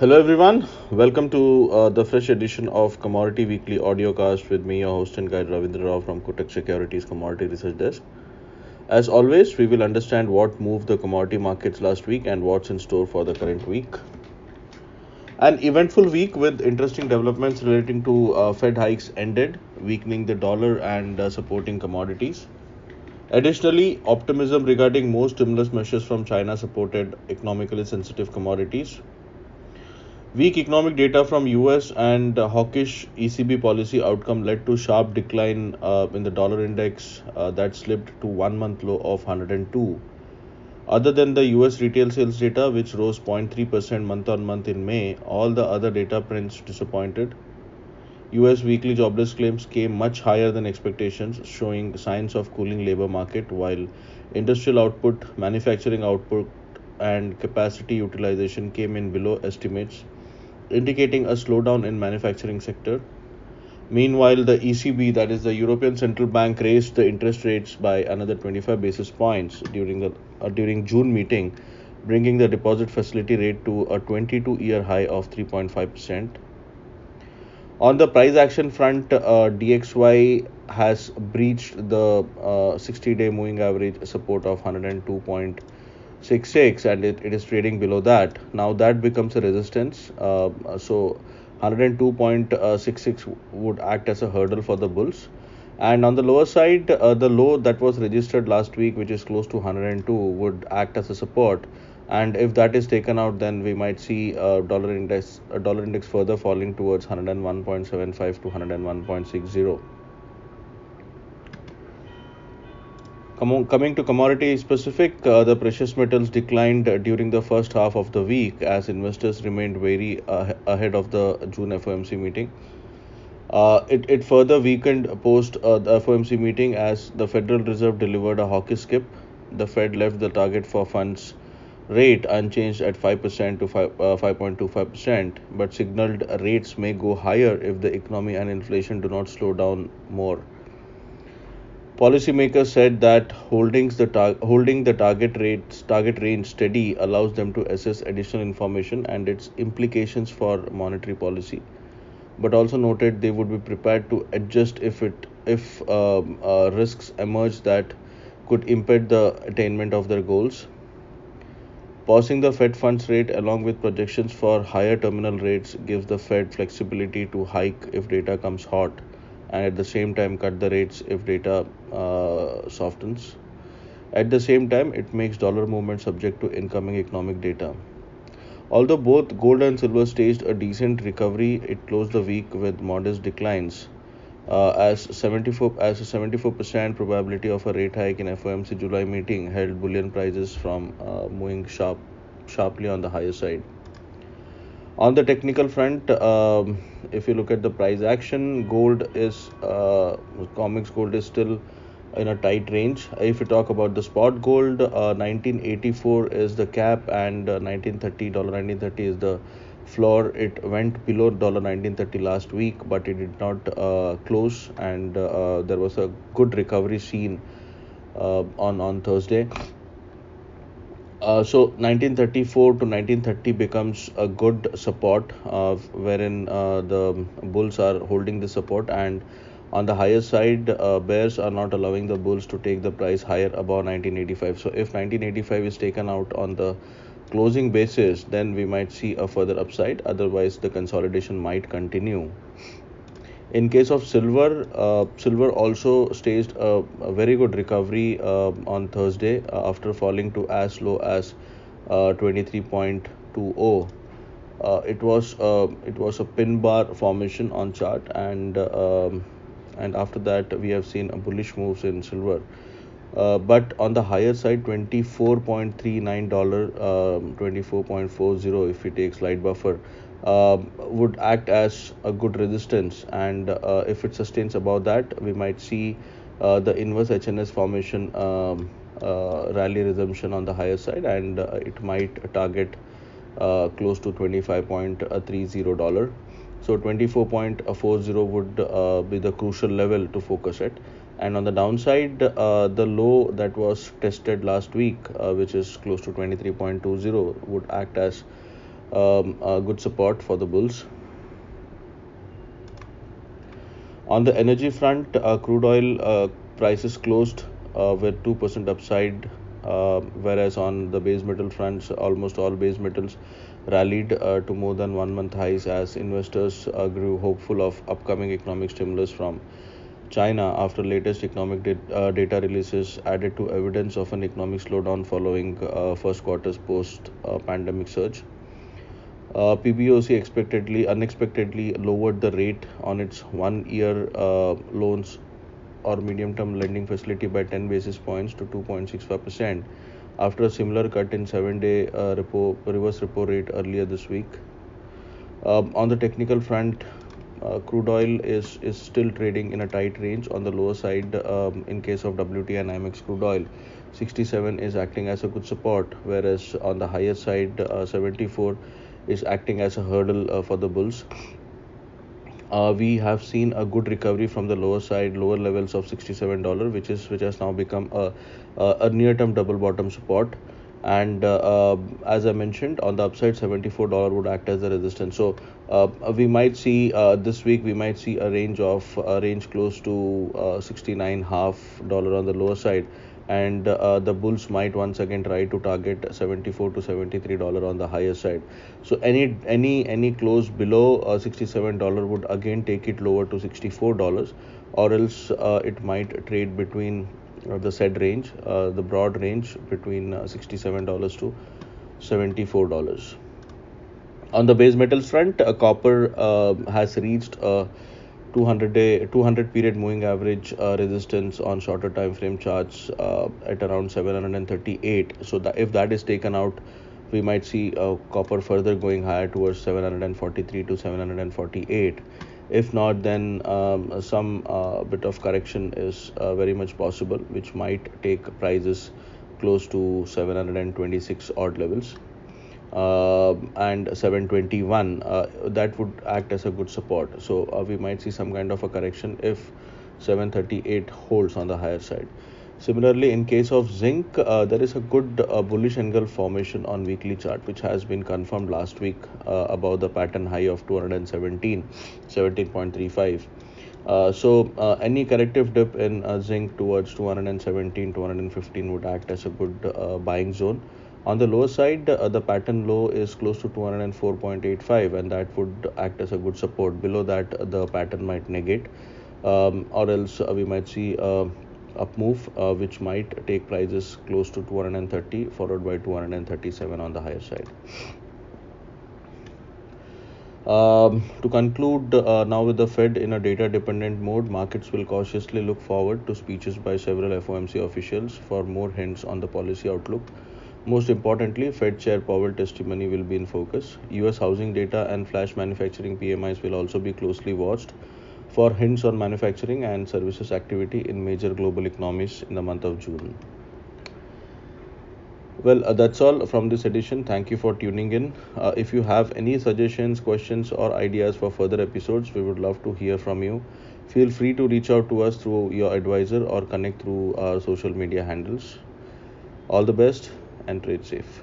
Hello, everyone. Welcome to uh, the fresh edition of Commodity Weekly audiocast with me, your host and guide Ravindra Rao from Kotak Securities Commodity Research Desk. As always, we will understand what moved the commodity markets last week and what's in store for the current week. An eventful week with interesting developments relating to uh, Fed hikes ended, weakening the dollar and uh, supporting commodities. Additionally, optimism regarding more stimulus measures from China supported economically sensitive commodities. Weak economic data from US and uh, hawkish ECB policy outcome led to sharp decline uh, in the dollar index uh, that slipped to one month low of 102. Other than the US retail sales data which rose 0.3% month on month in May, all the other data prints disappointed. US weekly jobless claims came much higher than expectations, showing signs of cooling labor market while industrial output, manufacturing output and capacity utilization came in below estimates indicating a slowdown in manufacturing sector. Meanwhile, the ECB, that is the European Central Bank, raised the interest rates by another 25 basis points during the uh, during June meeting, bringing the deposit facility rate to a 22-year high of 3.5 percent. On the price action front, uh, DXY has breached the 60-day uh, moving average support of 102. 66 and it, it is trading below that. Now that becomes a resistance. Uh, so 102.66 would act as a hurdle for the bulls. And on the lower side uh, the low that was registered last week which is close to 102 would act as a support. And if that is taken out then we might see a dollar index a dollar index further falling towards 101.75 to 101.60 Coming to commodity specific, uh, the precious metals declined during the first half of the week as investors remained wary uh, ahead of the June FOMC meeting. Uh, it, it further weakened post uh, the FOMC meeting as the Federal Reserve delivered a hawkish skip. The Fed left the target for funds rate unchanged at 5% to 5, 5.25%, uh, but signaled rates may go higher if the economy and inflation do not slow down more. Policymakers said that holding the, tar- holding the target rates target range steady allows them to assess additional information and its implications for monetary policy, but also noted they would be prepared to adjust if it if um, uh, risks emerge that could impede the attainment of their goals. Pausing the Fed funds rate along with projections for higher terminal rates gives the Fed flexibility to hike if data comes hot and at the same time cut the rates if data uh, softens. At the same time, it makes dollar movement subject to incoming economic data. Although both gold and silver staged a decent recovery, it closed the week with modest declines. Uh, as 74 as a 74% probability of a rate hike in FOMC July meeting held bullion prices from uh, moving sharp sharply on the higher side. On the technical front, um, if you look at the price action, gold is uh, COMEX gold is still in a tight range. If you talk about the spot gold, uh, 1984 is the cap and uh, 1930 dollar 1930 is the floor. It went below dollar 1930 last week, but it did not uh, close, and uh, there was a good recovery seen uh, on on Thursday. Uh, so 1934 to 1930 becomes a good support uh, wherein uh, the bulls are holding the support and on the higher side uh, bears are not allowing the bulls to take the price higher above 1985 so if 1985 is taken out on the closing basis then we might see a further upside. Otherwise the consolidation might continue in case of silver, uh, silver also staged a, a very good recovery uh, on Thursday uh, after falling to as low as uh, 23.20. Uh, it was uh, it was a pin bar formation on chart and um, and after that we have seen bullish moves in silver. but on the higher side, $24.39, um, 24.40 if we take slide buffer, uh, would act as a good resistance. And uh, if it sustains above that we might see uh, the inverse HNS formation um, uh, rally resumption on the higher side. And uh, it might target uh, close to 25.30 dollar. So 24.40 would be the crucial level to focus at. And on the downside the low that was tested last week which is close to 23.20 would act as um, good support for the bulls. On the energy front, uh, crude oil uh, prices closed uh, with 2% upside, uh, whereas on the base metal fronts, almost all base metals rallied uh, to more than one month highs as investors uh, grew hopeful of upcoming economic stimulus from China after latest economic data releases added to evidence of an economic slowdown following first quarter's post pandemic surge. Uh, PBOC expectedly unexpectedly lowered the rate on its one-year uh, loans or medium-term lending facility by 10 basis points to 2.65% after a similar cut in seven-day uh, repo reverse repo rate earlier this week. Um, on the technical front, uh, crude oil is is still trading in a tight range on the lower side um, in case of WTI and NYMEX crude oil 67 is acting as a good support whereas on the higher side uh, 74 is acting as a hurdle uh, for the bulls. Uh, we have seen a good recovery from the lower side, lower levels of $67, which is which has now become a, a near-term double bottom support. And uh, uh, as I mentioned, on the upside, $74 would act as a resistance. So uh, we might see uh, this week we might see a range of a range close to 69 half dollar on the lower side and uh, the bulls might once again try to target 74 to 73 dollar on the higher side. So any any any close below uh, 67 dollar would again take it lower to 64 dollars or else uh, it might trade between uh, the said range uh, the broad range between uh, 67 dollars to 74 dollars. On the base metals front copper has reached a 200 day 200 period moving average uh, resistance on shorter time frame charts uh, at around 738 so that if that is taken out we might see uh, copper further going higher towards 743 to 748 if not then um, some uh, bit of correction is uh, very much possible which might take prices close to 726 odd levels and 721 uh, that would act as a good support. So uh, we might see some kind of a correction if 738 holds on the higher side. Similarly in case of zinc uh, there is a good uh, bullish engulf formation on weekly chart which has been confirmed last week uh, above the pattern high of 217 17.35 uh, so any corrective dip in zinc towards 217 215 would act as a good buying zone on the lower side, uh, the pattern low is close to 204.85 and that would act as a good support. Below that, the pattern might negate um, or else uh, we might see a up move uh, which might take prices close to 230 followed by 237 on the higher side. Um, to conclude, uh, now with the Fed in a data dependent mode, markets will cautiously look forward to speeches by several FOMC officials for more hints on the policy outlook. Most importantly, Fed Chair Powell testimony will be in focus. US housing data and flash manufacturing PMIs will also be closely watched for hints on manufacturing and services activity in major global economies in the month of June. Well, uh, that's all from this edition. Thank you for tuning in. Uh, if you have any suggestions, questions, or ideas for further episodes, we would love to hear from you. Feel free to reach out to us through your advisor or connect through our social media handles. All the best and trade safe.